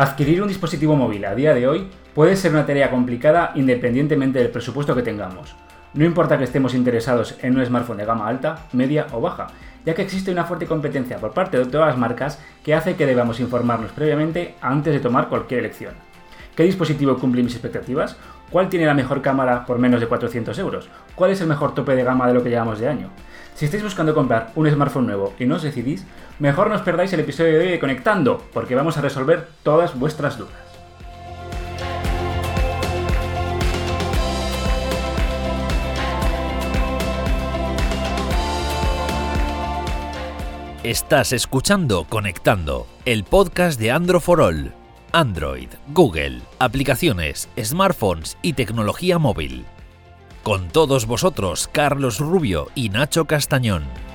Adquirir un dispositivo móvil a día de hoy puede ser una tarea complicada independientemente del presupuesto que tengamos. No importa que estemos interesados en un smartphone de gama alta, media o baja, ya que existe una fuerte competencia por parte de todas las marcas que hace que debamos informarnos previamente antes de tomar cualquier elección. ¿Qué dispositivo cumple mis expectativas? ¿Cuál tiene la mejor cámara por menos de 400 euros? ¿Cuál es el mejor tope de gama de lo que llevamos de año? Si estáis buscando comprar un smartphone nuevo y no os decidís, mejor no os perdáis el episodio de hoy de Conectando, porque vamos a resolver todas vuestras dudas. Estás escuchando Conectando, el podcast de Android for All. Android, Google, aplicaciones, smartphones y tecnología móvil. Con todos vosotros, Carlos Rubio y Nacho Castañón.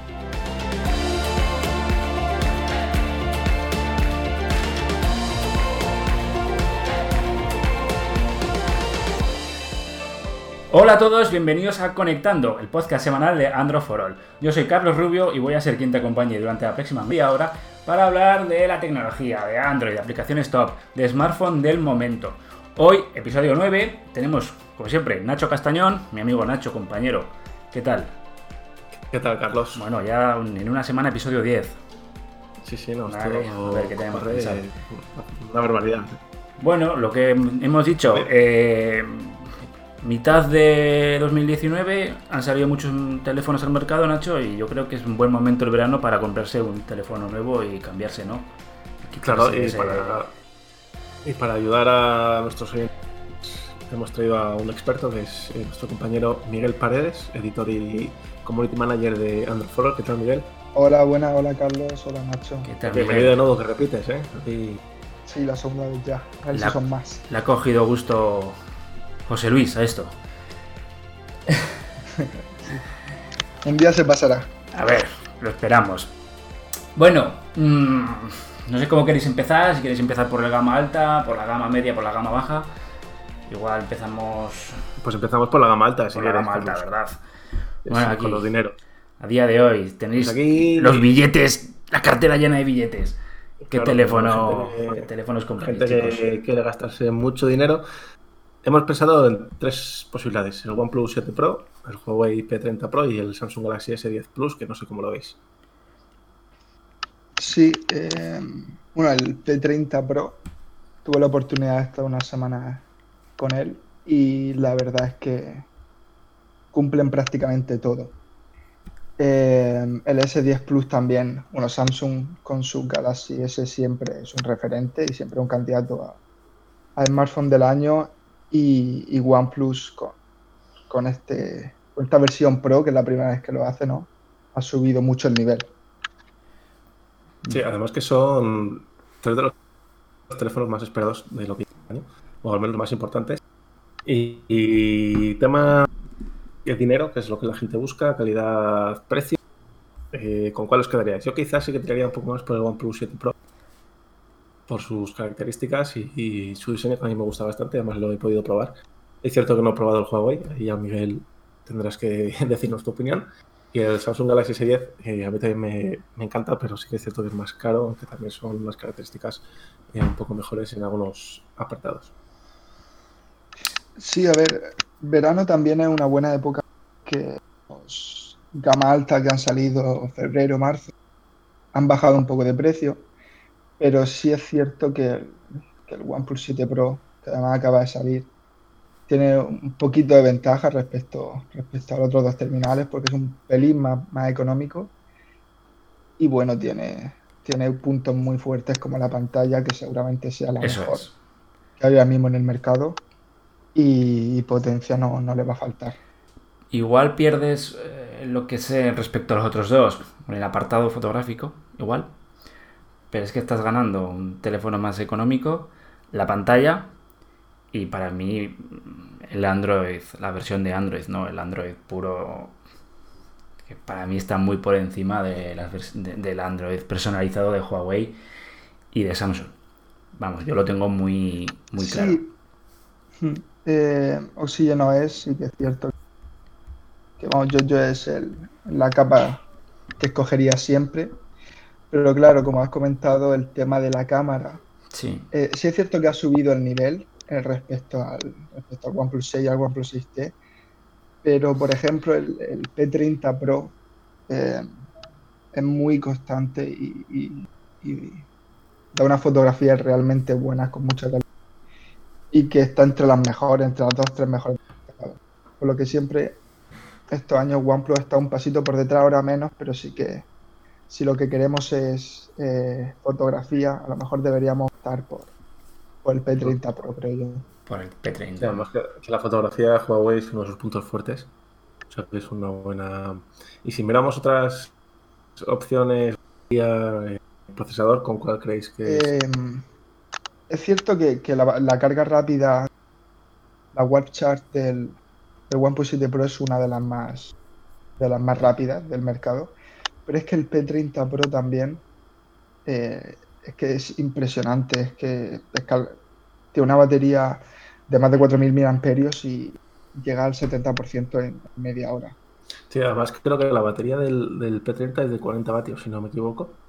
Hola a todos, bienvenidos a Conectando, el podcast semanal de Android for All. Yo soy Carlos Rubio y voy a ser quien te acompañe durante la próxima media hora para hablar de la tecnología, de Android, de aplicaciones top, de smartphone del momento. Hoy, episodio 9, tenemos, como siempre, Nacho Castañón, mi amigo Nacho, compañero. ¿Qué tal? ¿Qué tal, Carlos? Bueno, ya en una semana, episodio 10. Sí, sí, no, Vale, a ver qué tenemos. Una barbaridad. Bueno, lo que hemos dicho, eh, mitad de 2019 han salido muchos teléfonos al mercado, Nacho, y yo creo que es un buen momento el verano para comprarse un teléfono nuevo y cambiarse, ¿no? Claro, y ese- para, y para ayudar a nuestros oyentes, hemos traído a un experto que es eh, nuestro compañero Miguel Paredes, editor y community manager de Android for All. ¿Qué tal, Miguel? Hola, buenas, hola Carlos, hola Nacho. ¿Qué tal, Bienvenido de nuevo, que repites, ¿eh? Y Sí, la sombra de ya, a ver La- si son más. Le ha cogido gusto José Luis a esto. Un día se pasará. A ver, lo esperamos. Bueno, mm, no sé cómo queréis empezar, si queréis empezar por la gama alta, por la gama media, por la gama baja. Igual empezamos pues empezamos por la gama alta, si por la gama alta, Carlos. ¿verdad? Bueno, aquí- Con los dineros. A día de hoy tenéis Pues aquí- los billetes, la cartera llena de billetes. ¿Qué Claro, teléfono, que- qué teléfonos compráis, gente chicos? que quiere gastarse mucho dinero. Hemos pensado en tres posibilidades: el OnePlus 7 Pro, el Huawei P30 Pro y el Samsung Galaxy S10 Plus, que no sé cómo lo veis. Sí, eh, bueno, el P30 Pro, tuve la oportunidad de estar una semana con él y la verdad es que cumplen prácticamente todo. Eh, el S10 Plus también, bueno, Samsung con su Galaxy S siempre es un referente y siempre un candidato a, a smartphone del año y, OnePlus con, este, con esta versión Pro, que es la primera vez que lo hace, ¿no? Ha subido mucho el nivel. Sí, además que son tres de los teléfonos más esperados de lo que año, o al menos los más importantes. Y, y tema de dinero, que es lo que la gente busca, calidad, precio. eh, ¿Con cuál os quedaríais? Yo quizás sí que tiraría un poco más por el OnePlus 7 Pro. Por sus características y, y su diseño que a mí me gusta bastante, además lo he podido probar. Es cierto que no he probado el Huawei, ahí ya Miguel tendrás que decirnos tu opinión. Y el Samsung Galaxy S10, eh, a mí también me, me encanta, pero sí que es cierto que es más caro, aunque también son unas características eh, un poco mejores en algunos apartados. Sí, a ver, verano también es una buena época que los gama alta que han salido febrero, marzo, han bajado un poco de precio, pero sí es cierto que el, que el OnePlus 7 Pro, que además acaba de salir, tiene un poquito de ventaja respecto, respecto a los otros dos terminales porque es un pelín más, más económico y bueno, tiene, tiene puntos muy fuertes como la pantalla, que seguramente sea la Eso mejor es. que hay ahora mismo en el mercado y, y potencia no, no le va a faltar. Igual pierdes eh, lo que sé respecto a los otros dos, en el apartado fotográfico, igual. Pero es que estás ganando un teléfono más económico, la pantalla y para mí el Android, la versión de Android, no el Android puro, que para mí está muy por encima de de- del Android personalizado de Huawei y de Samsung. Vamos, yo lo tengo muy, muy claro. Sí, Hmm. eh, Oxígeno es, sí que es cierto que vamos, yo, yo es el- la capa que escogería siempre, pero claro, como has comentado, el tema de la cámara Sí. Eh, sí es cierto que ha subido el nivel eh, respecto, al, respecto al OnePlus 6 y al OnePlus 6T, pero por ejemplo el, el P30 Pro eh, es muy constante y, y- y da unas fotografías realmente buenas con mucha calidad y que está entre las mejores, entre las dos tres mejores. Por lo que siempre estos años OnePlus está un pasito por detrás, ahora menos, pero sí que si lo que queremos es eh, fotografía, a lo mejor deberíamos optar por, por el P30 Pro, creo yo. Por el P30. Sí, además que, que la fotografía Huawei es uno de sus puntos fuertes. O sea, que es una buena. Y si miramos otras opciones, eh, procesador, ¿con cuál creéis que es? Eh, es cierto que, que la, la carga rápida, la web chart del, del OnePlus 7 Pro es una de las más de las más rápidas del mercado, pero es que el P30 Pro también eh, es que es impresionante, es que es cal- tiene una batería de más de 4.000 mAh y llega al 70% en media hora. Sí, además creo que la batería del, del P30 es de 40 vatios, si no me equivoco.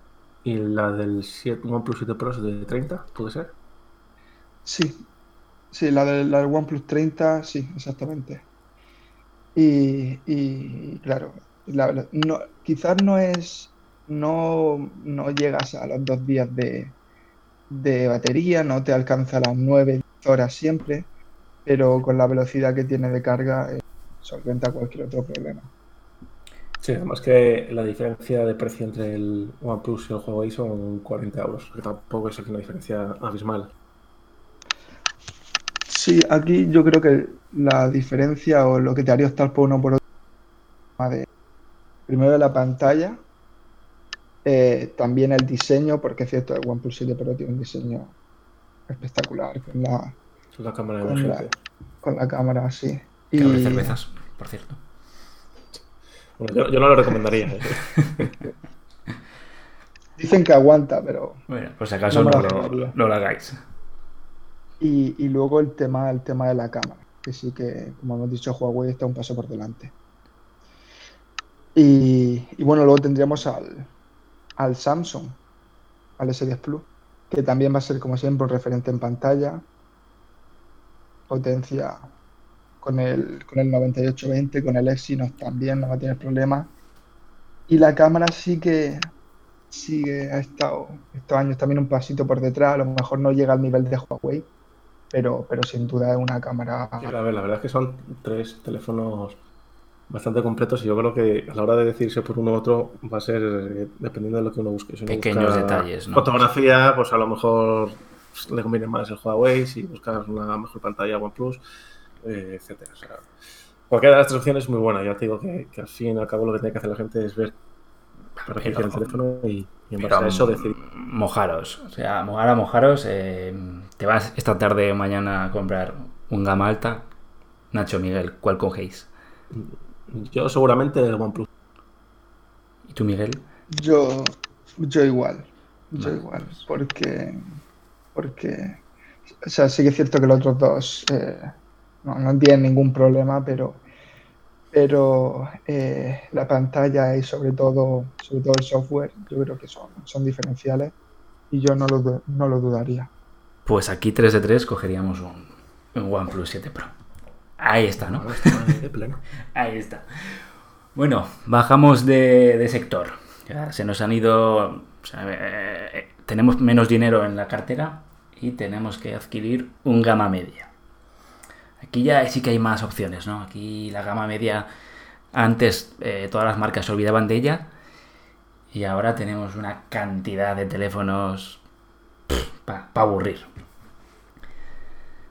Y la del 7, OnePlus 7 Pro es de 30, ¿puede ser? Sí, sí, la del, la del OnePlus 30, sí, exactamente. Y, y, claro, la- la- no, quizás no es, no, no llegas a los dos días de, de batería, no te alcanza las 9 horas siempre, pero con la velocidad que tiene de carga eh, solventa cualquier otro problema. Sí, además que la diferencia de precio entre el OnePlus y el Huawei son 40 euros, que tampoco es una diferencia abismal. Sí, aquí yo creo que la diferencia o lo que te haría optar por uno por otro, tema de, primero de la pantalla, eh, también el diseño, porque es cierto, el OnePlus 7 Pro tiene un diseño espectacular con la, cámara de con la, emergencia. con la cámara abre Y cervezas, por cierto. Bueno, yo, yo no lo recomendaría. ¿eh? dicen que aguanta, pero Bueno, por si acaso No lo, no lo hagáis. Y, y luego el tema, el tema de la cámara, que sí que, como hemos dicho, Huawei está un paso por delante. Y, bueno, luego tendríamos al, al Samsung, al S10 Plus, que también va a ser, como siempre, un referente en pantalla, potencia con el, con el 9820, con el Exynos también, no va a tener problemas. Y la cámara sí que, sí que ha estado estos años también un pasito por detrás, a lo mejor no llega al nivel de Huawei, pero, pero sin duda es una cámara. La verdad es que son tres teléfonos bastante completos y yo creo que a la hora de decidirse por uno u otro va a ser eh, dependiendo de lo que uno busque. Si uno Pequeños busca detalles, ¿no? Fotografía, pues a lo mejor le conviene más el Huawei, si buscas una mejor pantalla OnePlus, eh, etcétera. O sea, cualquiera de las tres opciones es muy buena. Ya te digo que, que al fin y al cabo lo que tiene que hacer la gente es ver para Pero- el teléfono y, y en base a eso decidir. mojaros. O sea, ahora mojaros. eh, te vas esta tarde o mañana a comprar un gama alta. Nacho Miguel, ¿cuál cogéis? Yo seguramente el OnePlus. ¿Y tú, Miguel? Yo, yo igual, yo Vale. igual, porque, porque, o sea, sí que es cierto que los otros dos eh, no, no tienen ningún problema, pero, pero eh, la pantalla y sobre todo, sobre todo el software, yo creo que son, son diferenciales y yo no lo, no lo dudaría. Pues aquí 3 de 3 cogeríamos un, un OnePlus 7 Pro. Ahí está, ¿no? Ahí está. Bueno, bajamos de, de sector. Ya se nos han ido. o sea, eh, tenemos menos dinero en la cartera y tenemos que adquirir un gama media. Aquí ya sí que hay más opciones, ¿no? Aquí la gama media. Antes eh, todas las marcas se olvidaban de ella. Y ahora tenemos una cantidad de teléfonos. para aburrir.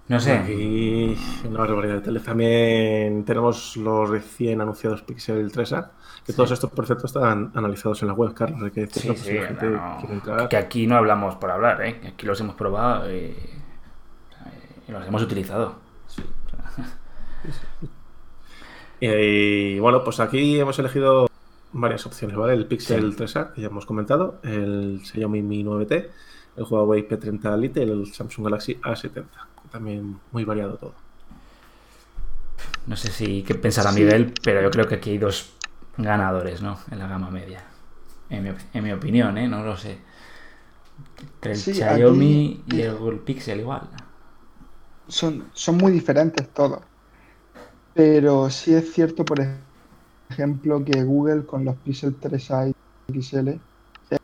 No sé. Aquí una barbaridad de tele. También tenemos los recién anunciados Pixel 3A, que todos estos cierto están analizados en la web, Carlos. Hay que Sí, sí, gente no, que aquí no hablamos por hablar, ¿eh? aquí los hemos probado y, y los hemos utilizado. Y, bueno, pues aquí hemos elegido varias opciones, ¿vale? El Pixel Sí. 3A, que ya hemos comentado, el Xiaomi Mi 9T, el Huawei P30 Lite y el Samsung Galaxy A70. También muy variado todo. No sé si qué pensará Sí. Miguel, pero yo creo que aquí hay dos ganadores, ¿no? En la gama media. En mi, en mi opinión, ¿eh? No lo sé. Entre el Sí, Xiaomi aquí- y el Google Pixel igual. son, son muy diferentes todos. Pero sí es cierto, por ej- ejemplo, que Google con los Pixel 3a y XL, eh,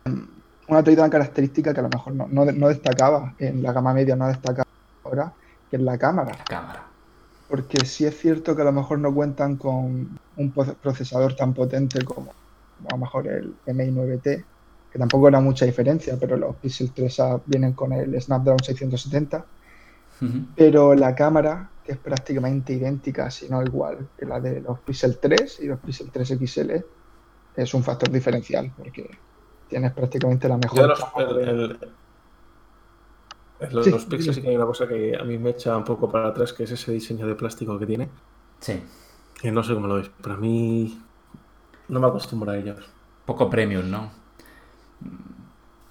una tenido una característica que a lo mejor no, no, no destacaba en la gama media, no destacaba ahora, que es la cámara. La cámara. Porque sí es cierto que a lo mejor no cuentan con un procesador tan potente como a lo mejor el MI9T, que tampoco era mucha diferencia, pero los Pixel 3a vienen con el Snapdragon 670. Ujú. Pero la cámara, que es prácticamente idéntica, si no igual, que la de los Pixel 3 y los Pixel 3 XL, es un factor diferencial, porque tienes prácticamente la mejor Yo de los, cámara el- de- el- en los, Sí, los Pixel sí que hay una cosa que a mí me echa un poco para atrás, que es ese diseño de plástico que tiene. Sí. Que no sé cómo lo veis, pero a mí no me acostumbro a ellos. Poco premium, ¿no?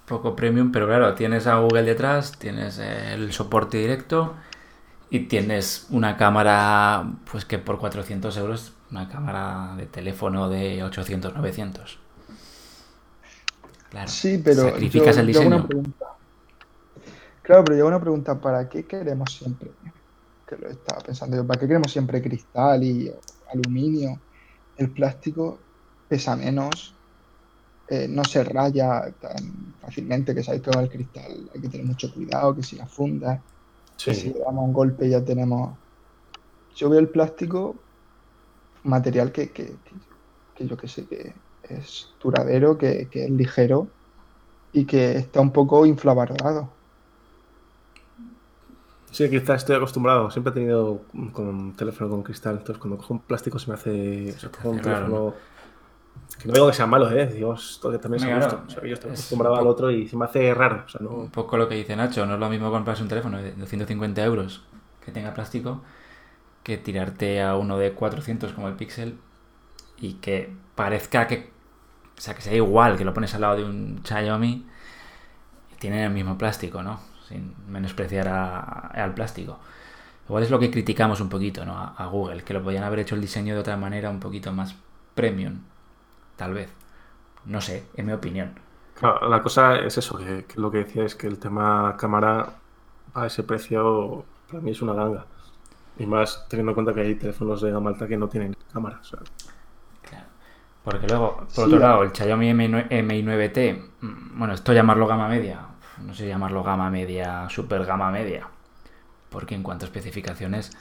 Poco premium, pero claro, tienes a Google detrás, tienes el soporte directo y tienes una cámara, pues que por 400 euros, una cámara de teléfono de 800, 900. Claro, Sí, pero sacrificas yo- el diseño. Claro, pero hago una pregunta, ¿para qué queremos siempre? Que lo estaba pensando yo, ¿para qué queremos siempre cristal y aluminio? El plástico pesa menos, eh, no se raya tan fácilmente, que sabéis que con el cristal hay que tener mucho cuidado, que si la funda, que si le damos un golpe ya tenemos... Yo veo el plástico material que, que, que- que yo que sé, que es duradero, que, que es ligero y que está un poco infravalorado. Sí, quizás estoy acostumbrado. Siempre he tenido con un teléfono con cristal, entonces cuando cojo un plástico se me hace. O sea, te cojo un raro, teléfono. Que no digo que sea malo, ¿eh? Dios, todo que también se gusta. O sea, yo estoy es acostumbrado un al otro y se me hace raro. O sea, Un no. poco lo que dice Nacho, no es lo mismo comprarse un teléfono de 250 euros que tenga plástico que tirarte a uno de 400 como el Pixel y que parezca que, o sea, que sea igual, que lo pones al lado de un Xiaomi y tienen el mismo plástico, ¿no? Sin menospreciar a- al plástico. Igual es lo que criticamos un poquito, ¿no? A, a Google, que lo podían haber hecho el diseño de otra manera un poquito más premium, tal vez. No sé, en mi opinión. Claro, la cosa es eso, que, que lo que decía es que el tema cámara a ese precio para mí es una ganga. Y más teniendo en cuenta que hay teléfonos de gama alta que no tienen cámara. O sea, Claro. Porque luego, por Sí, otro lado, el Xiaomi MI9 MI9T, mm, bueno, esto llamarlo gama media, no sé llamarlo gama media, super gama media, porque en cuanto a especificaciones,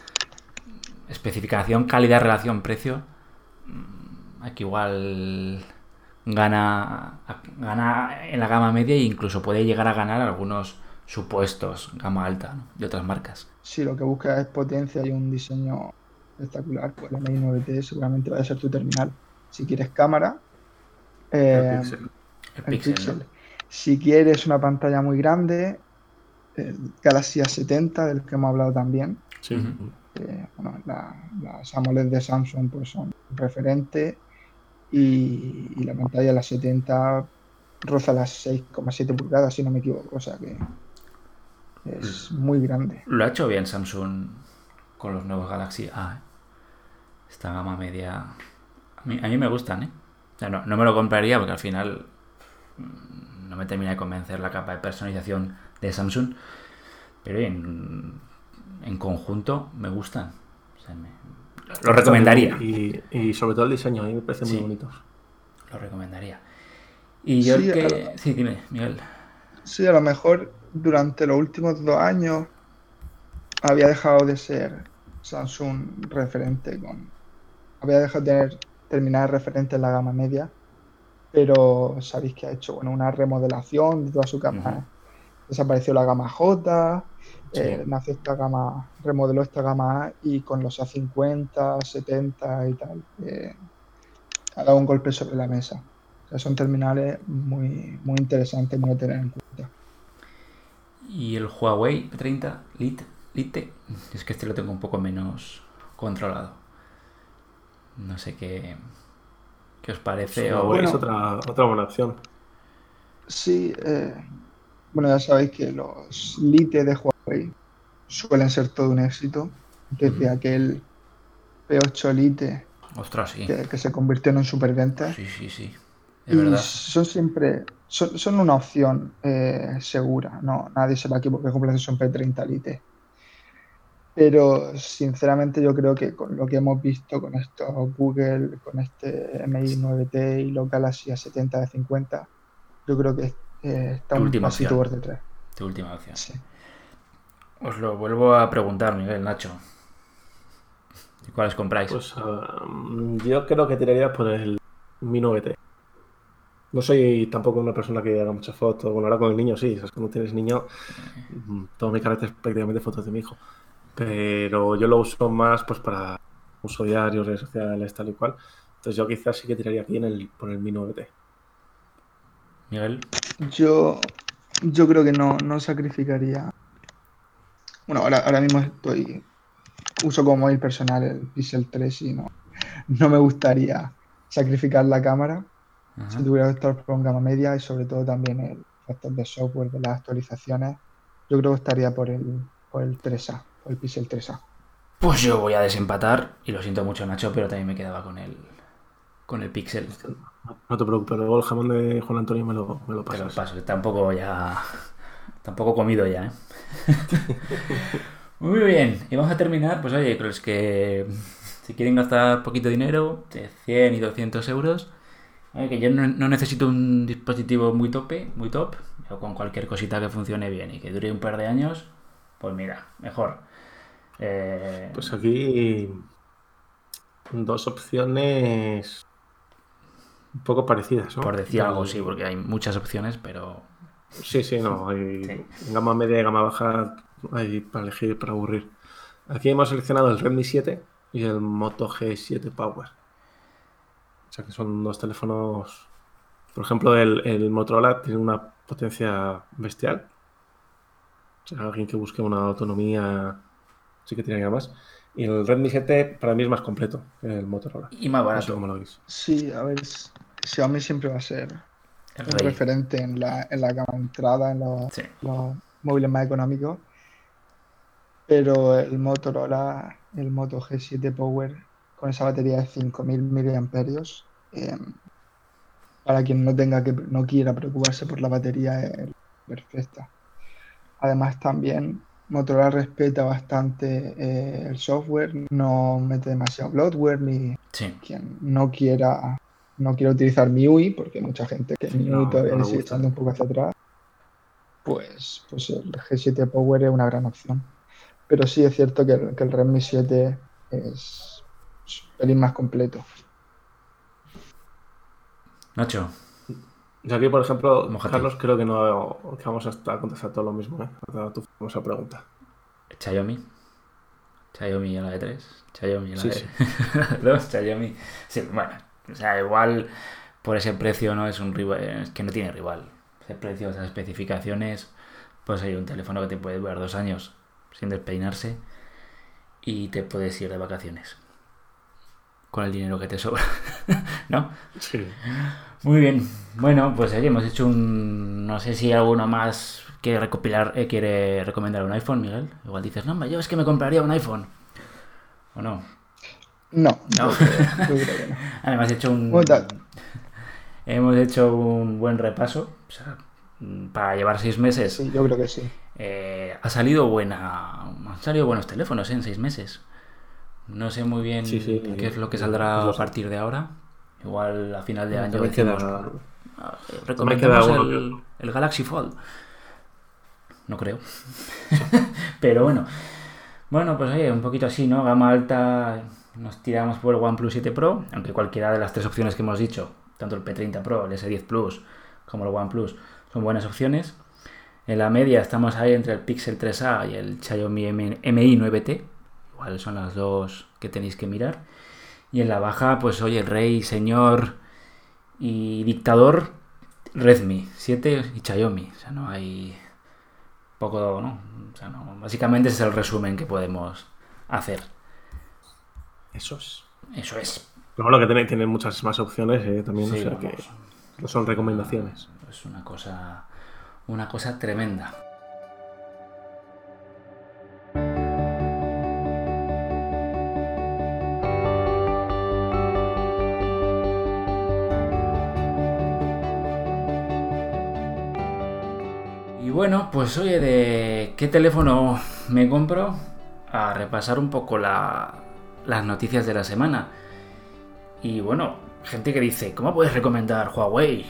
especificación, calidad, relación, precio, mm, aquí igual gana, gana en la gama media e incluso puede llegar a ganar algunos supuestos gama alta ¿no? de otras marcas. Si lo que buscas es potencia y un diseño espectacular, pues el MI9T seguramente va a ser tu terminal. Si quieres cámara, eh, el Pixel. El el Pixel, Pixel. ¿no? Si quieres una pantalla muy grande, el Galaxy A70, del que hemos hablado también. Sí. Que, bueno, la- las AMOLED de Samsung pues son referente y, y la pantalla de la 70 roza las 6,7 pulgadas, si no me equivoco, o sea que es muy grande. Lo ha hecho bien Samsung con los nuevos Galaxy A. ¿eh? Esta gama media. A mí, a mí me gustan, ¿eh? O sea, no, no me lo compraría porque al final mm, no me termina de convencer la capa de personalización de Samsung. Pero en, en conjunto me gustan. O sea, me- lo recomendaría. Y, y sobre todo el diseño, a mí me parece muy bonito. Lo recomendaría. Y yo Sí, que. Sí, dime, Miguel. Sí, a lo mejor durante los últimos dos años había dejado de ser Samsung referente con... Había dejado de tener terminales referentes en la gama media, pero sabéis que ha hecho bueno, una remodelación de toda su gama. Desapareció la gama J, Sí. eh, nació esta gama, remodeló esta gama A y con los A50, 70 y tal, eh, ha dado un golpe sobre la mesa. O sea, son terminales muy, muy interesantes, muy a tener en cuenta. Y el Huawei P30 Lite, Lite, es que este lo tengo un poco menos controlado. No sé qué, qué os parece. Sí, o- es otra, otra buena opción. Sí, eh, bueno, ya sabéis que los Lite de Huawei suelen ser todo un éxito. Desde aquel P8 Lite Ostras, sí. que, que se convirtió en un superventa. Sí, sí, sí. Es verdad. Son siempre, son, son una opción eh, segura, no, nadie se va a equivocar con un P30 Lite. Pero sinceramente yo creo que con lo que hemos visto con estos Google, con este MI 9T y los Galaxy A70 de 50, yo creo que eh, está Tu un última pasito por detrás. Tu última opción. Sí. Os lo vuelvo a preguntar, Miguel, Nacho. ¿Y ¿Cuáles compráis? Pues ah, yo creo que tiraría por el Mi 9T. No soy tampoco una persona que haga muchas fotos. Bueno, ahora con el niño sí, sabes que no tienes niño. mm, Todo mi carácter es prácticamente fotos de mi hijo. Pero yo lo uso más pues para uso diario, redes sociales, tal y cual. Entonces yo quizás sí que tiraría aquí en el, por el Mi 9T. Miguel. Yo, yo creo que no, no sacrificaría. Bueno, ahora, ahora mismo estoy. Uso como móvil personal el Pixel 3 y no, no me gustaría sacrificar la cámara. Ajá. Si tuviera que optar por un gama media y sobre todo también el factor de software de las actualizaciones, yo creo que estaría por el, por el 3A, por el Pixel 3A. Pues yo voy a desempatar, y lo siento mucho, Nacho, pero también me quedaba con el, con el Pixel. No te preocupes, luego el jamón de Juan Antonio me lo, me lo pasas. paso, tampoco ya. Tampoco comido ya, ¿eh? Muy bien, y vamos a terminar, pues oye, los que si quieren gastar poquito dinero, de 100 y 200 euros, que yo no, no necesito un dispositivo muy tope, muy top, yo con cualquier cosita que funcione bien y que dure un par de años, pues mira, mejor. Eh, Pues aquí dos opciones un poco parecidas, ¿no? por decir algo, sí, porque hay muchas opciones, pero Sí, sí, no. Hay Sí. gama media y gama baja hay para elegir, para aburrir. Aquí hemos seleccionado el Redmi 7 y el Moto G7 Power. O sea que son dos teléfonos. Por ejemplo, el, el Motorola tiene una potencia bestial. O sea, alguien que busque una autonomía sí que tiene más. Y el Redmi 7 para mí es más completo que el Motorola. y más No sé barato. cómo lo veis. Sí, a ver, Xiaomi siempre va a ser El referente en la, en la gama de entrada, en los, Sí. los móviles más económicos. Pero el Motorola, el Moto G7 Power, con esa batería de 5000 miliamperios, eh, para quien no tenga que, no quiera preocuparse por la batería, es perfecta. Además, también Motorola respeta bastante eh, el software, no mete demasiado bloatware ni Sí. quien no quiera no quiera utilizar MIUI, porque hay mucha gente que MIUI no, todavía no le sigue echando un poco hacia atrás, pues, pues el G7 Power es una gran opción. Pero sí es cierto que el, que el Redmi 7 es un pelín más completo. Nacho, Y aquí, por ejemplo, Mójate. Carlos, creo que no que vamos a estar- a contestar todo lo mismo, ¿eh? A tu famosa pregunta. Xiaomi. Xiaomi a la de 3. Xiaomi a la Sí, de sí. 2. Xiaomi. Sí, bueno. O sea, igual por ese precio no es un rival. Es que no tiene rival. Ese precio, esas especificaciones. Pues hay un teléfono que te puede durar dos años sin despeinarse. Y te puedes ir de vacaciones. Con el dinero que te sobra. ¿No? Sí. Muy bien. Bueno, pues oye, hemos hecho un. No sé si alguno más quiere recopilar, eh, quiere recomendar un iPhone, Miguel. Igual dices, no, yo es que me compraría un iPhone. ¿O no? No, No. yo creo, yo creo que no. Hemos hecho un. Hemos hecho un buen repaso. O sea, para llevar seis meses. Sí, yo creo que sí. eh, ha salido buena. Han salido buenos teléfonos ¿eh? en seis meses. No sé muy bien Sí, sí. qué es lo que saldrá a partir de ahora. Igual a final de año decimos, queda- Ah, eh, queda recomendamos el, el Galaxy Fold. No creo. Pero bueno. Bueno, pues oye, un poquito así, ¿no? Gama alta, nos tiramos por el OnePlus 7 Pro, aunque cualquiera de las tres opciones que hemos dicho, tanto el P30 Pro, el S10 Plus, como el OnePlus, son buenas opciones. En la media estamos ahí entre el Pixel 3A y el Xiaomi Mi 9T. Igual son las dos que tenéis que mirar. Y en la baja, pues oye, rey, señor y dictador, Redmi 7 y Xiaomi. O sea, no hay poco, ¿no? O sea, no. Básicamente ese es el resumen que podemos hacer. Eso es. Eso es. Pero bueno, que tiene, tiene muchas más opciones eh, también, Sí, o sea que no son recomendaciones. Es una cosa, una cosa tremenda. Pues oye, de qué teléfono me compro, a repasar un poco la, las noticias de la semana. Y bueno, gente que dice, ¿cómo puedes recomendar Huawei?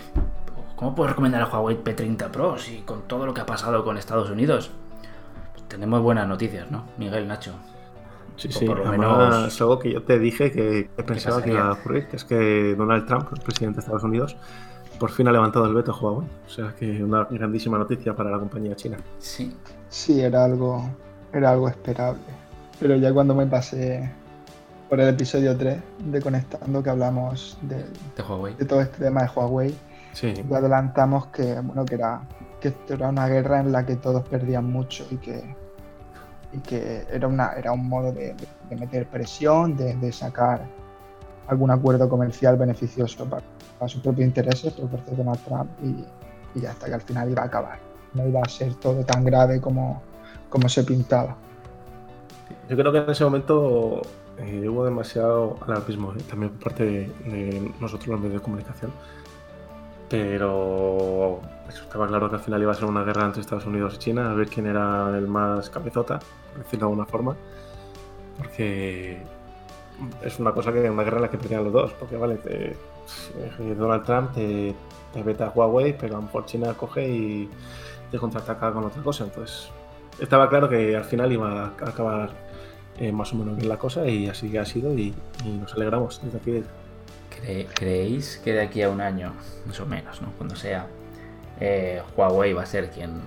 ¿Cómo puedes recomendar a Huawei P30 Pro si con todo lo que ha pasado con Estados Unidos? Pues tenemos buenas noticias, ¿no? Miguel Nacho. Sí, sí, por lo menos... es algo que yo te dije que, pensaba que iba a ocurrir, que es que Donald Trump, el presidente de Estados Unidos, por fin ha levantado el veto a Huawei. O sea que una grandísima noticia para la compañía china. Sí. Sí, era algo, era algo esperable. Pero ya cuando me pasé por el episodio 3 de Conectando, que hablamos de, de, Huawei. de todo este tema de Huawei, sí. adelantamos que, bueno, que, era, que esto era una guerra en la que todos perdían mucho y que, y que era, una, era un modo de, meter presión, de, de sacar algún acuerdo comercial beneficioso para a sus propios intereses por parte de Donald Trump y, y, hasta que al final iba a acabar. No iba a ser todo tan grave como, como se pintaba. Yo creo que en ese momento eh, hubo demasiado alarmismo, eh, también por parte de, nosotros los medios de comunicación. Pero estaba claro que al final iba a ser una guerra entre Estados Unidos y China, a ver quién era el más cabezota, por decirlo de alguna forma. Porque es una cosa que una guerra en la que perdían los dos, porque vale, eh, Donald Trump te, te veta a Huawei, pero a mejor China coge y te contraataca con otra cosa. Entonces, estaba claro que al final iba a acabar eh, más o menos bien la cosa y así ha sido y, nos alegramos desde aquí. ¿Creéis que de aquí a un año, más o menos, ¿no? cuando sea, eh, Huawei va a ser quien,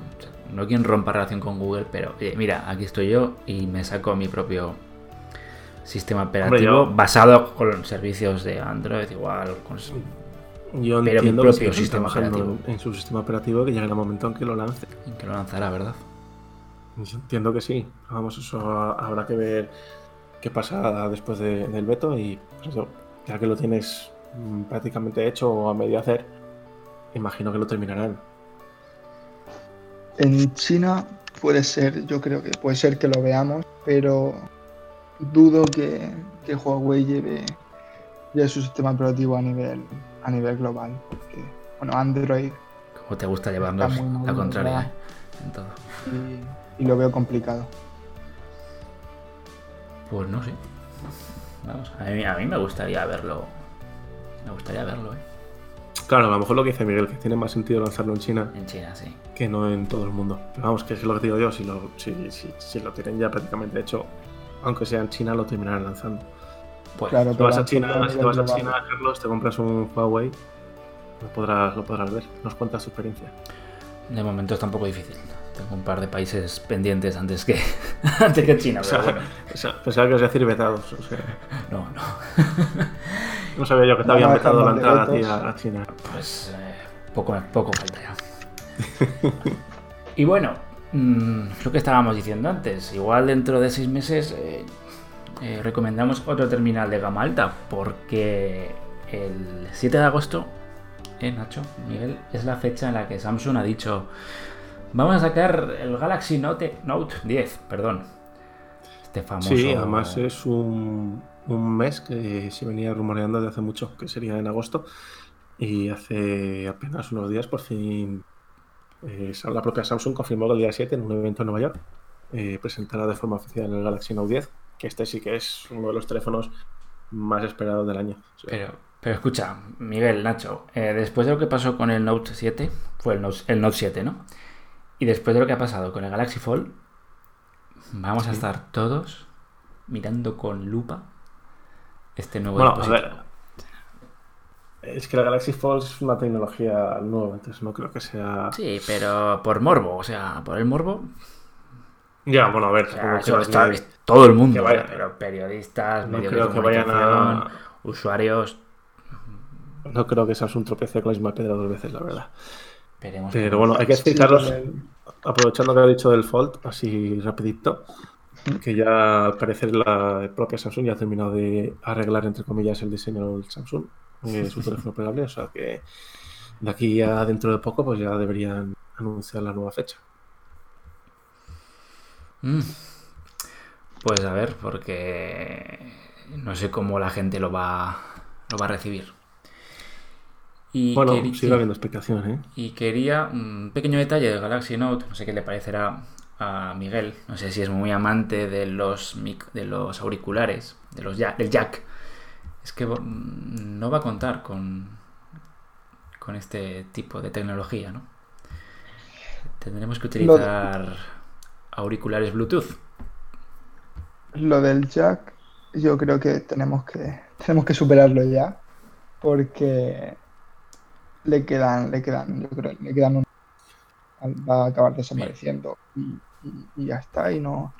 no quien rompa relación con Google, pero mira, aquí estoy yo y me saco mi propio sistema operativo basado con servicios de Android, igual. Con, yo pero entiendo mi propio sistema operativo. En, su sistema operativo que llegue el momento en que lo lance. En que lo lanzará, ¿verdad? Yo entiendo que sí. Vamos, eso habrá que ver qué pasa después del veto y pues ya que lo tienes mm, prácticamente hecho o a medio hacer, imagino que lo terminarán. En China puede ser, yo creo que puede ser que lo veamos, pero dudo que, que Huawei lleve, ya su sistema operativo a nivel, a nivel global. Porque, bueno, Android. Como te gusta llevarnos la contraria ¿eh? en todo. Y, lo veo complicado. Pues no sé. Vamos, a mí, a mí me gustaría verlo. Me gustaría verlo, ¿eh? Claro, a lo mejor lo que dice Miguel, que tiene más sentido lanzarlo en China. En China, sí. Que no en todo el mundo. Pero vamos, que es lo que te digo yo, si lo, si, si lo tienen ya prácticamente hecho, aunque sea en China, lo terminarán lanzando. Pues, claro, si vas a China, si vas a China, Carlos, te compras un Huawei, lo podrás, lo podrás ver. Nos cuentas tu experiencia. De momento está un poco difícil. Tengo un par de países pendientes antes que, antes que China. Pero bueno. Pensaba que os a decir vetados. No, no. no sabía yo que te habían vetado la entrada a ti a, China. Pues eh, poco, poco falta ya. y bueno, Mm, lo que estábamos diciendo antes. Igual dentro de seis meses eh, eh, recomendamos otro terminal de gama alta, porque el 7 de agosto, eh, Nacho, Miguel, es la fecha en la que Samsung ha dicho: Vamos a sacar el Galaxy Note, Note 10, perdón. Este famoso. Sí, además es un, un mes que se venía rumoreando de hace mucho, que sería en agosto. Y hace apenas unos días por fin eh, la propia Samsung confirmó que el día 7 en un evento en Nueva York eh, presentará de forma oficial el Galaxy Note 10, que este sí que es uno de los teléfonos más esperados del año. Pero, pero escucha, Miguel, Nacho, eh, después de lo que pasó con el Note 7, fue el Note, el Note 7, ¿no? Y después de lo que ha pasado con el Galaxy Fold, vamos a estar todos mirando con lupa este nuevo bueno, dispositivo. Es que la Galaxy Fold es una tecnología nueva, entonces no creo que sea. Sí, pero por morbo, o sea, por el morbo. Ya, bueno, a ver, todo el mundo, pero periodistas, no medios creo de que vayan a... usuarios. No creo que seas un tropece con la misma piedra dos veces, la verdad. pero bueno, hay que explicarlos, aprovechando que ha dicho del Fold, así rapidito, que ya al parecer la propia Samsung ya ha terminado de arreglar, entre comillas, el diseño del Samsung es teléfono plegable, o sea que de aquí a dentro de poco pues ya deberían anunciar la nueva fecha. Mm. Pues a ver, porque no sé cómo la gente lo va, lo va a recibir. Y bueno, sigue habiendo explicación, ¿eh? Y quería un pequeño detalle del Galaxy Note, no sé qué le parecerá a Miguel, no sé si es muy amante de los, mic- de los auriculares, de los jack, del jack. Es que no va a contar con, con este tipo de tecnología, ¿no? Tendremos que utilizar auriculares Bluetooth. Lo del jack, yo creo que tenemos que tenemos que superarlo ya, porque le quedan, le quedan, yo creo, le quedan un, va a acabar desapareciendo y, y- y ya está, y no,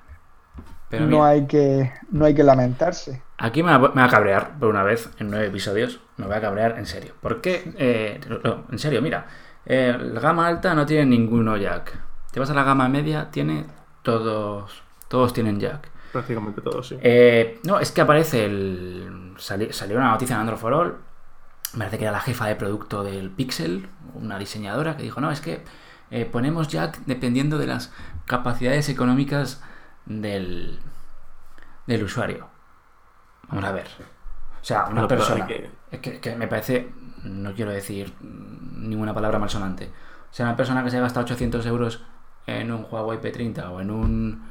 Pero no mira, hay que, no hay que lamentarse. Aquí me va, me va a cabrear por una vez en nueve episodios. Me va a cabrear en serio. ¿Por qué? Eh, no, en serio, mira. eh, la gama alta no tiene ninguno jack. Te vas a la gama media, tiene todos. Todos tienen jack. Prácticamente todo, sí. Eh, no, es que aparece el. sali- salió una noticia en Android for All. Me parece que era la jefa de producto del Pixel, una diseñadora, que dijo: No, es que eh, ponemos jack dependiendo de las capacidades económicas del, del usuario. Vamos a ver. O sea, una Pero, persona. que- Es que, que me parece. No quiero decir ninguna palabra malsonante. O sea, una persona que se gasta 800 euros en un Huawei P30 o en un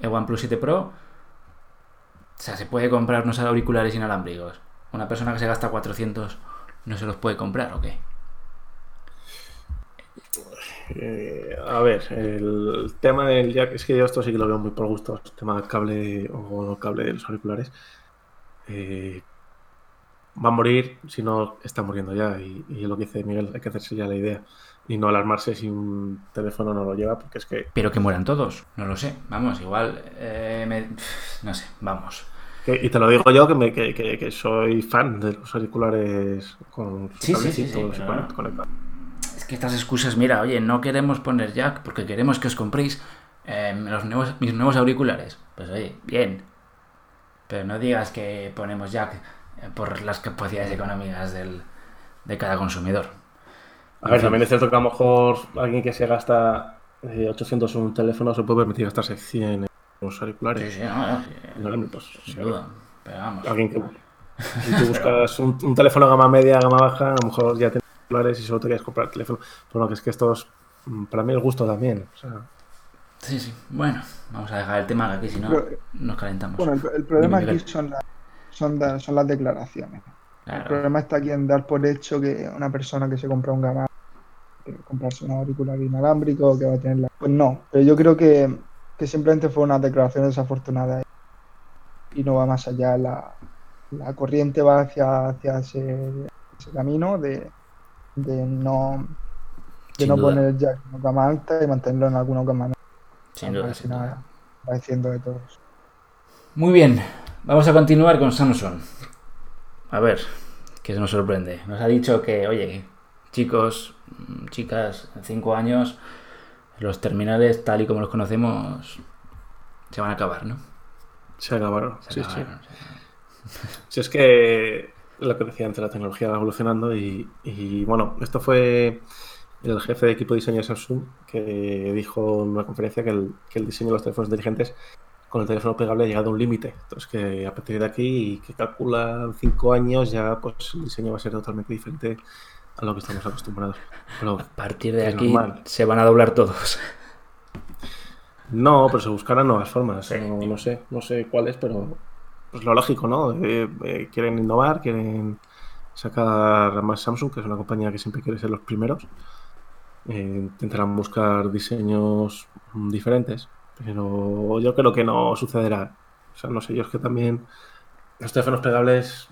eh, OnePlus 7 Pro. O sea, se puede comprar unos auriculares inalámbricos. Una persona que se gasta 400 no se los puede comprar, ¿o qué? Eh, a ver, el tema del jack, es que yo esto sí que lo veo muy por gusto, el tema del cable o no cable de los auriculares. Eh, va a morir si no está muriendo ya. Y, y lo que dice Miguel, hay que hacerse ya la idea. Y no alarmarse si un teléfono no lo lleva, porque es que. Pero que mueran todos, no lo sé. Vamos, igual. eh, me- No sé, vamos. y te lo digo yo que, me, que, que- que soy fan de los auriculares con Sí, sí, sí, sí, pero- conectados. Es que estas excusas, mira, oye, no queremos poner jack porque queremos que os compréis eh, los nuevos, mis nuevos auriculares. Pues oye, bien. Pero no digas que ponemos jack eh, por las capacidades económicas del, de cada consumidor. A ver, también es cierto que a lo mejor alguien que se gasta eh, 800 en un teléfono se puede permitir gastarse 100 en los auriculares. Sí, sí, no, no, sí, o sin duda. Pero vamos. Alguien que. Si tú buscas un, un teléfono gama media, gama baja, a lo mejor ya tienes auriculares y solo te quieres comprar el teléfono. Pero no, que es que estos. mm, Para mí el gusto también. O sea, Sí, sí. Bueno, vamos a dejar el tema aquí si no nos calentamos. Bueno, el, el problema Dime, aquí Miguel. son, las son, da- son las declaraciones. El problema está aquí en dar por hecho que una persona que se compra un gama comprarse un auricular inalámbrico que va a tener la... Pues no, pero yo creo que, que simplemente fue una declaración desafortunada y no va más allá. La, la corriente va hacia, hacia ese, ese camino de, de no, de Sin no duda. poner el jack en una gama alta y mantenerlo en alguna gama. Sin duda, sin duda. va diciendo de todos. Muy bien, vamos a continuar con Samsung. A ver, ¿qué nos sorprende? Nos ha dicho que, oye, chicos, chicas, en cinco años los terminales tal y como los conocemos se van a acabar, ¿no? se acabaron. Se Sí, sí. acabaron, se acabaron. Si es que lo que decía antes, la tecnología va evolucionando y, y, bueno, esto fue el jefe de equipo de diseño de Samsung que dijo en una conferencia que el, que el diseño de los teléfonos inteligentes con el teléfono plegable ha llegado a un límite. Entonces que a partir de aquí y que calcula en cinco años ya pues el diseño va a ser totalmente diferente a lo que estamos acostumbrados. Pero A partir de aquí normal. se van a doblar todos. no, pero se buscarán nuevas formas. Sí. No, no sé, no sé cuáles, pero pues lo lógico, ¿no? Eh, eh, quieren innovar, quieren sacar más Samsung, que es una compañía que siempre quiere ser los primeros. Eh, intentarán buscar diseños diferentes, pero yo creo que no sucederá. O sea, no sé, yo es que también los teléfonos plegables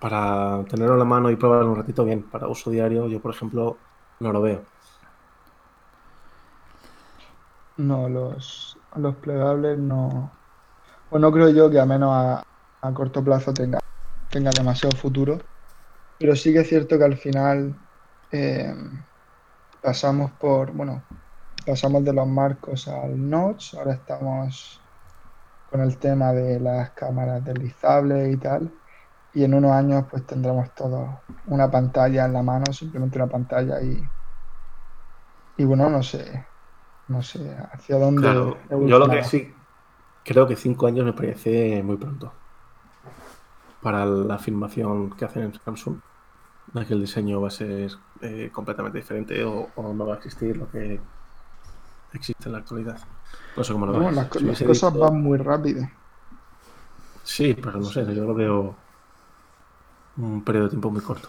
para tenerlo en la mano y probarlo un ratito bien, para uso diario, yo por ejemplo no lo veo. No, los, los plegables no. Pues no creo yo que a menos a, a corto plazo tenga, tenga demasiado futuro. Pero sí que es cierto que al final eh, pasamos por, bueno, pasamos de los marcos al notch, ahora estamos con el tema de las cámaras deslizables y tal. Y en unos años pues tendremos todos una pantalla en la mano, simplemente una pantalla y, y bueno, no sé, no sé hacia dónde Claro, yo lo que sí creo que cinco años me parece muy pronto para la afirmación que hacen en Samsung. De que el diseño va a ser eh, completamente diferente o, no va a existir lo que existe en la actualidad. No sé cómo lo no, Las, las cosas van muy rápido. Sí, pero no sé, yo lo veo un periodo de tiempo muy corto.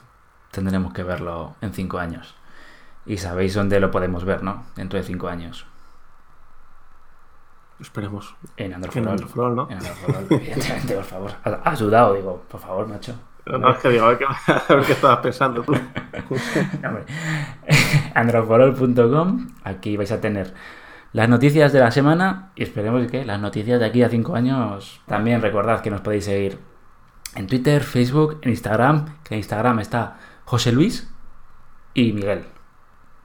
Tendremos que verlo en cinco años. Y sabéis dónde lo podemos ver, ¿no? Dentro de cinco años. Esperemos. En Android En Android ¿no? En Android evidentemente, por favor. Has dudado, digo, por favor, macho. No, es que digo, a ver qué, a ver qué estabas pensando tú. Androidforall.com, aquí vais a tener las noticias de la semana y esperemos que las noticias de aquí a cinco años también recordad que nos podéis seguir en Twitter, Facebook, en Instagram, que en Instagram está José Luis y Miguel.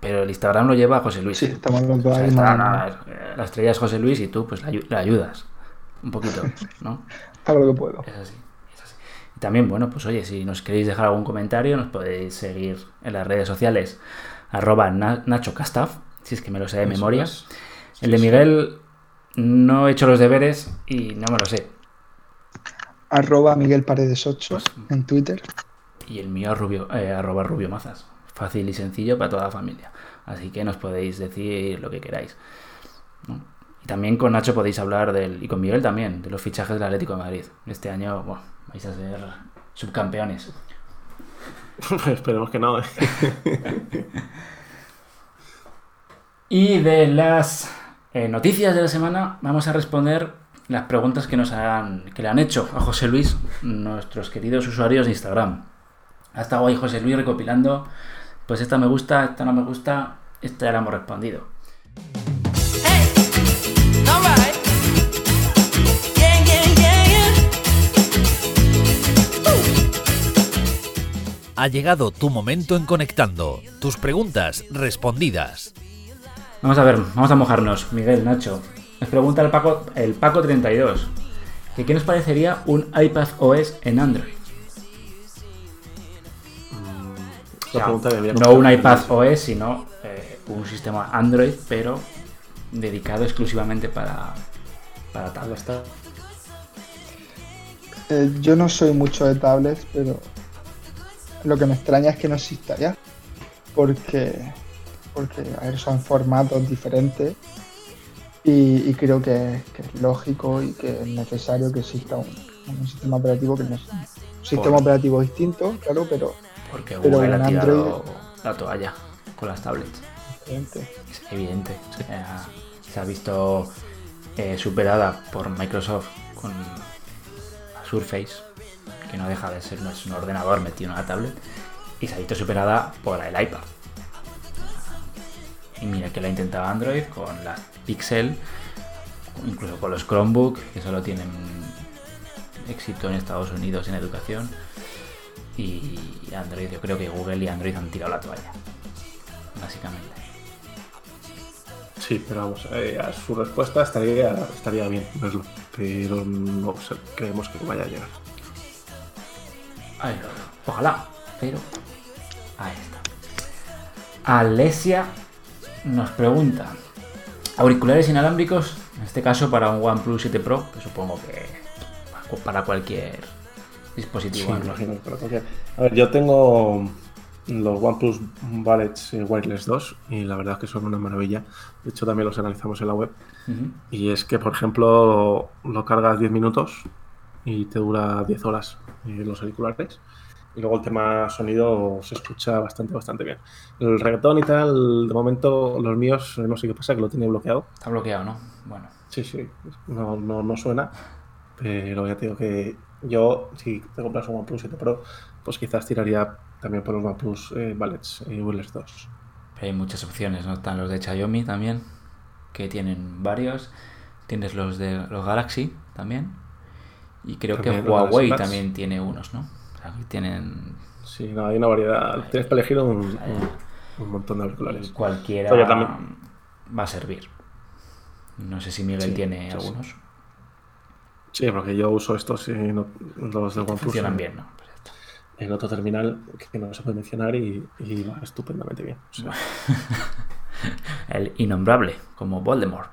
Pero el Instagram lo lleva José Luis. Sí, estamos los dos ahí. la estrella es José Luis y tú pues le ayudas un poquito, ¿no? Hago lo que puedo. Es así, también, bueno, pues oye, si nos queréis dejar algún comentario, nos podéis seguir en las redes sociales arroba Nacho Castaf, si es que me lo sé de memoria. El de Miguel no he hecho los deberes y no me lo sé. Arroba Miguel Paredes 8 pues, en Twitter. Y el mío rubio, eh, arroba Rubio Mazas. Fácil y sencillo para toda la familia. Así que nos podéis decir lo que queráis. Y también con Nacho podéis hablar del, y con Miguel también, de los fichajes del Atlético de Madrid. Este año vais a ser subcampeones. Esperemos que no. ¿eh? y de las eh, noticias de la semana vamos a responder las preguntas que nos han, que le han hecho a José Luis nuestros queridos usuarios de Instagram. Ha estado ahí José Luis recopilando, pues esta me gusta, esta no me gusta, esta ya la hemos respondido. Ha llegado tu momento en Conectando. Tus preguntas respondidas. Vamos a ver, vamos a mojarnos. Miguel, Nacho. Nos pregunta el Paco, el Paco 32. ¿Que ¿Qué nos parecería un iPad OS en Android? Mm, no un iPad OS, sino eh, un sistema Android, pero dedicado exclusivamente para, para tablets. Eh, yo no soy mucho de tablets, pero lo que me extraña es que no exista ya. Porque porque son formatos diferentes y, creo que, es lógico y que es necesario que exista un, sistema operativo que no es un sistema operativo distinto, claro, pero, porque Google ha tirado la toalla con las tablets. Evidente. Es evidente. Se ha visto eh, superada por Microsoft con Surface, que no deja de ser un ordenador metido en una tablet, y se ha visto superada por el iPad. Y mira que la ha intentado Android con la Pixel, incluso con los Chromebook, que solo tienen éxito en Estados Unidos en educación. Y Android, yo creo que Google y Android han tirado la toalla, básicamente. Sí, pero vamos, eh, a su respuesta estaría, estaría bien verlo, pero no creemos que vaya a llegar. Ojalá, pero ahí está. Alesia nos pregunta, auriculares inalámbricos, en este caso para un OnePlus 7 Pro, que supongo que para cualquier dispositivo. A ver, yo tengo los OnePlus Bullets Wireless 2 y la verdad es que son una maravilla. De hecho, también los analizamos en la web. Y es que, por ejemplo, lo cargas 10 minutos y te dura 10 horas eh, los auriculares. Y luego el tema sonido se escucha bastante, bastante bien. El reggaetón y tal, de momento, los míos, no sé qué pasa, que lo tiene bloqueado. Está bloqueado, ¿no? Bueno. Sí, sí, no, no, no suena. Pero ya te digo que yo, si te compras un OnePlus 7 Pro, pues quizás tiraría también por los OnePlus eh, Ballets y Wireless 2. Hay muchas opciones, ¿no? Están los de Xiaomi también, que tienen varios. Tienes los de los Galaxy también. Y creo que Huawei también tiene unos, ¿no? tienen. Sí, hay una variedad. Tienes que elegir un, montón de auriculares. Cualquiera va a servir. No sé si Miguel tiene algunos. Sí. porque yo uso estos y los de OnePlus. Funcionan bien, ¿no? Pues en otro terminal que no se puede mencionar y, va estupendamente bien. El innombrable, como Voldemort.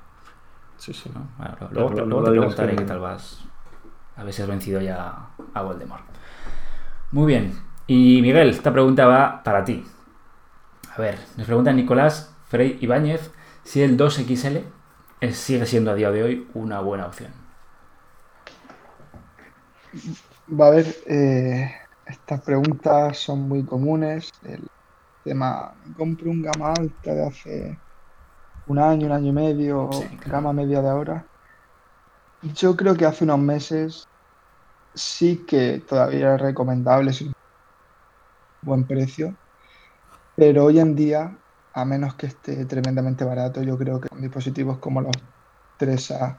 Sí, sí. luego, te preguntaré qué tal vas. A ver si has vencido ya a Voldemort. Muy bien. Y Miguel, esta pregunta va para ti. A ver, nos pregunta Nicolás Frey Ibáñez si el 2XL es- sigue siendo a día de hoy una buena opción. Va a haber, eh, estas preguntas son muy comunes. El tema, compro un gama alta de hace un año, un año y medio, Sí, claro. gama media de ahora. Yo creo que hace unos meses sí que todavía es recomendable, es un buen precio, pero hoy en día, a menos que esté tremendamente barato, yo creo que con dispositivos como los 3A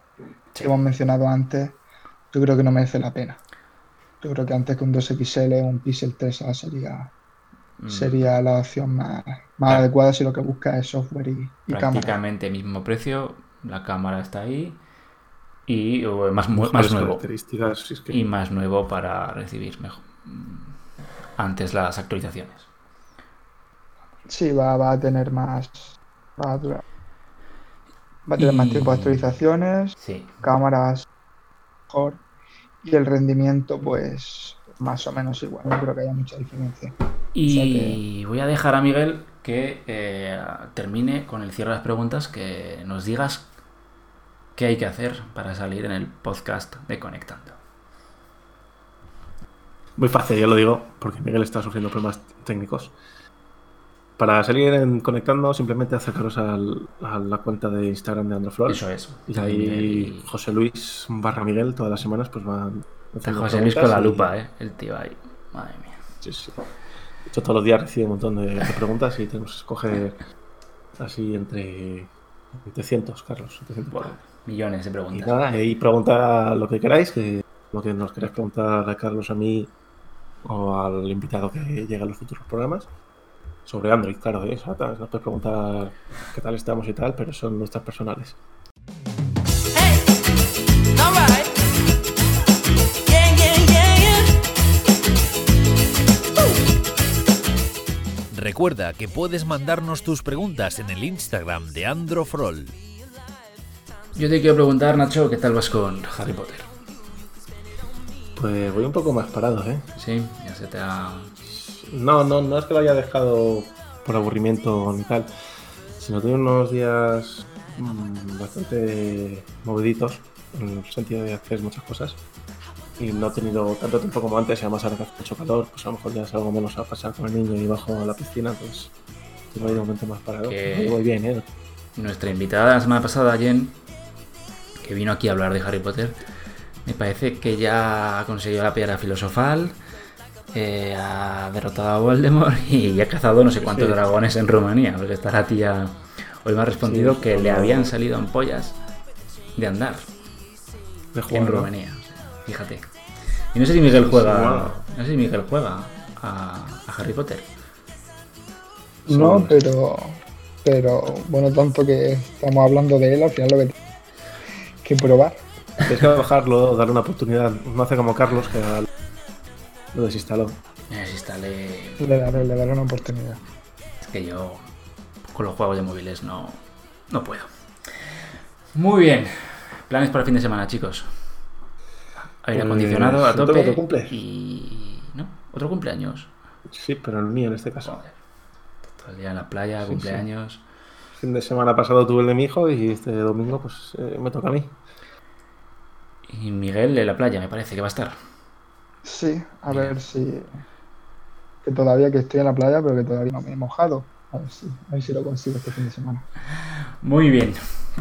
que hemos mencionado antes, yo creo que no merece la pena. Yo creo que antes que un 2XL, un Pixel 3A sería, Mm, sería la opción más, más adecuada si lo que busca es software y, y cámara. prácticamente mismo precio, la cámara está ahí y o, más, más nuevo. características, si es que- Y más nuevo para recibir mejor, mm, antes las actualizaciones. Sí, va, va a tener más. Va a durar. Va a tener más tiempo de actualizaciones, Sí. cámaras mejor y el rendimiento, pues más o menos igual. No creo que haya mucha diferencia. Y voy a dejar a Miguel que eh, termine con el cierre de las preguntas, que nos digas qué hay que hacer para salir en el podcast de Conectando. Muy fácil, yo lo digo, porque Miguel está sufriendo problemas técnicos. Para salir en conectando, simplemente acercaros al- a la cuenta de Instagram de Androflor. Eso es. Y ahí José Luis barra Miguel todas las semanas pues van Está José Luis con la y- lupa, ¿eh? El tío ahí. Madre mía. Sí, sí. De hecho, todos los días recibe un montón de, de preguntas y tenemos que escoger así entre 700, Carlos. 700 Buah, millones de Y preguntas. nada, ahí preguntar lo que queráis, que lo que nos queráis preguntar a Carlos, a mí o al invitado que llegue a los futuros programas. Sobre Android, claro, ¿eh? O sea, nos puedes preguntar qué tal estamos y tal, pero son nuestras personales. Recuerda que puedes mandarnos tus preguntas en el Instagram de Androfrol. Yo te quiero preguntar, Nacho, ¿qué tal vas con Harry Potter? Pues voy un poco más parado, ¿eh? Sí, ya se te ha... No, no, no es que lo haya dejado por aburrimiento ni tal, sino tuve unos días mm, bastante moviditos en el sentido de hacer muchas cosas y no he tenido tanto tiempo como antes y además ahora que hace mucho calor, pues a lo mejor ya salgo menos a pasar con el niño y bajo a la piscina, pues tengo ahí de momento más parado. Que- muy bien, ¿eh? Nuestra invitada la semana pasada, Jen, que vino aquí a hablar de Harry Potter, me parece que ya ha conseguido la piedra filosofal, eh, ha derrotado a Voldemort y ha cazado no sé cuántos Sí. dragones en Rumanía, porque está la tía... Hoy me ha respondido Sí, que le habían salido ampollas de andar De en jugar, ¿no? Rumanía. fíjate. Y no sé si Miguel juega... No sé si Miguel juega a, a Harry Potter. No, pero, pero bueno, tanto que estamos hablando de él, al final lo que que probar. Tienes que bajarlo, darle una oportunidad. No hace como Carlos que lo desinstaló. Desinstale... Le daré, le daré una oportunidad. Es que yo con los juegos de móviles no, no puedo. Muy bien. Planes para el fin de semana, chicos. Aire Pues, acondicionado a tope. otro cumple. Y. ¿No? Otro cumpleaños. Sí, pero el mío en este caso. Joder. Todo el día en la playa, Sí, cumpleaños. Fin de semana pasado tuve el de mi hijo y este domingo pues eh, me toca a mí. Y Miguel en la playa, me parece que va a estar. Sí, a ver si. Que todavía que estoy en la playa, pero que todavía no me he mojado. A ver si, a ver si lo consigo este fin de semana. Muy bien.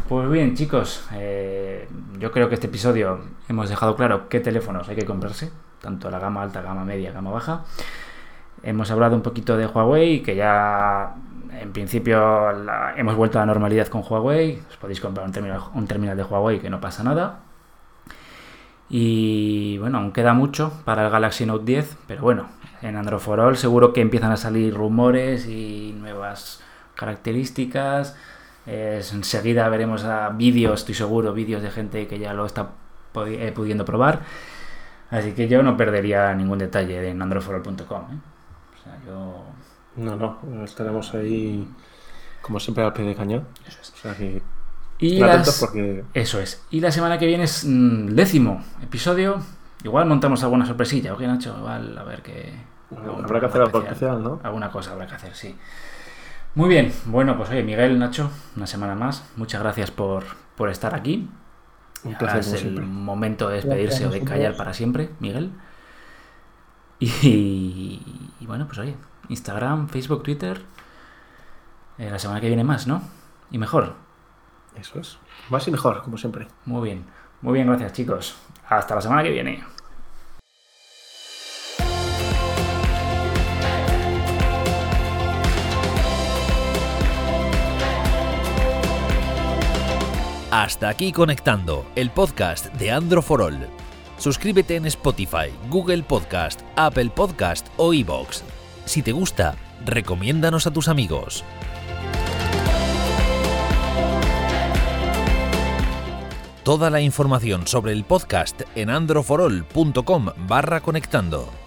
Pues bien, chicos, eh, yo creo que este episodio hemos dejado claro qué teléfonos hay que comprarse, tanto la gama alta, gama media, gama baja. Hemos hablado un poquito de Huawei, que ya en principio hemos vuelto a la normalidad con Huawei. Os podéis comprar un terminal, de Huawei que no pasa nada. Y bueno, aún queda mucho para el Galaxy Note 10, pero bueno, en Android for All seguro que empiezan a salir rumores y nuevas características. Eh, enseguida veremos a vídeos, estoy seguro, vídeos de gente que ya lo está eh, pudiendo probar. Así que yo no perdería ningún detalle en androidforall.com. ¿eh? O sea, yo No, no, estaremos ahí como siempre al pie de cañón. O sea que Y las- porque Eso es. Y la semana que viene es mm, décimo episodio. Igual montamos alguna sorpresilla, ¿ok, Nacho? Igual, a ver qué. Habrá que hacer algo especial, ¿no? Alguna cosa habrá que hacer, sí. Muy bien, bueno, pues oye, Miguel, Nacho, una semana más. Muchas gracias por, por estar aquí. Un placer, es el siempre. momento de despedirse Gracias, o de callar para siempre, Miguel. Y, y bueno, pues oye, Instagram, Facebook, Twitter. eh, la semana que viene más, ¿no? Y mejor. Eso es. Más y mejor, como siempre. Muy bien. Muy bien, gracias chicos. Hasta la semana que viene. Hasta aquí conectando el podcast de Andro for All. Suscríbete en Spotify, Google Podcast, Apple Podcast o iBox. Si te gusta, recomiéndanos a tus amigos. Toda la información sobre el podcast en androforol.com barra conectando.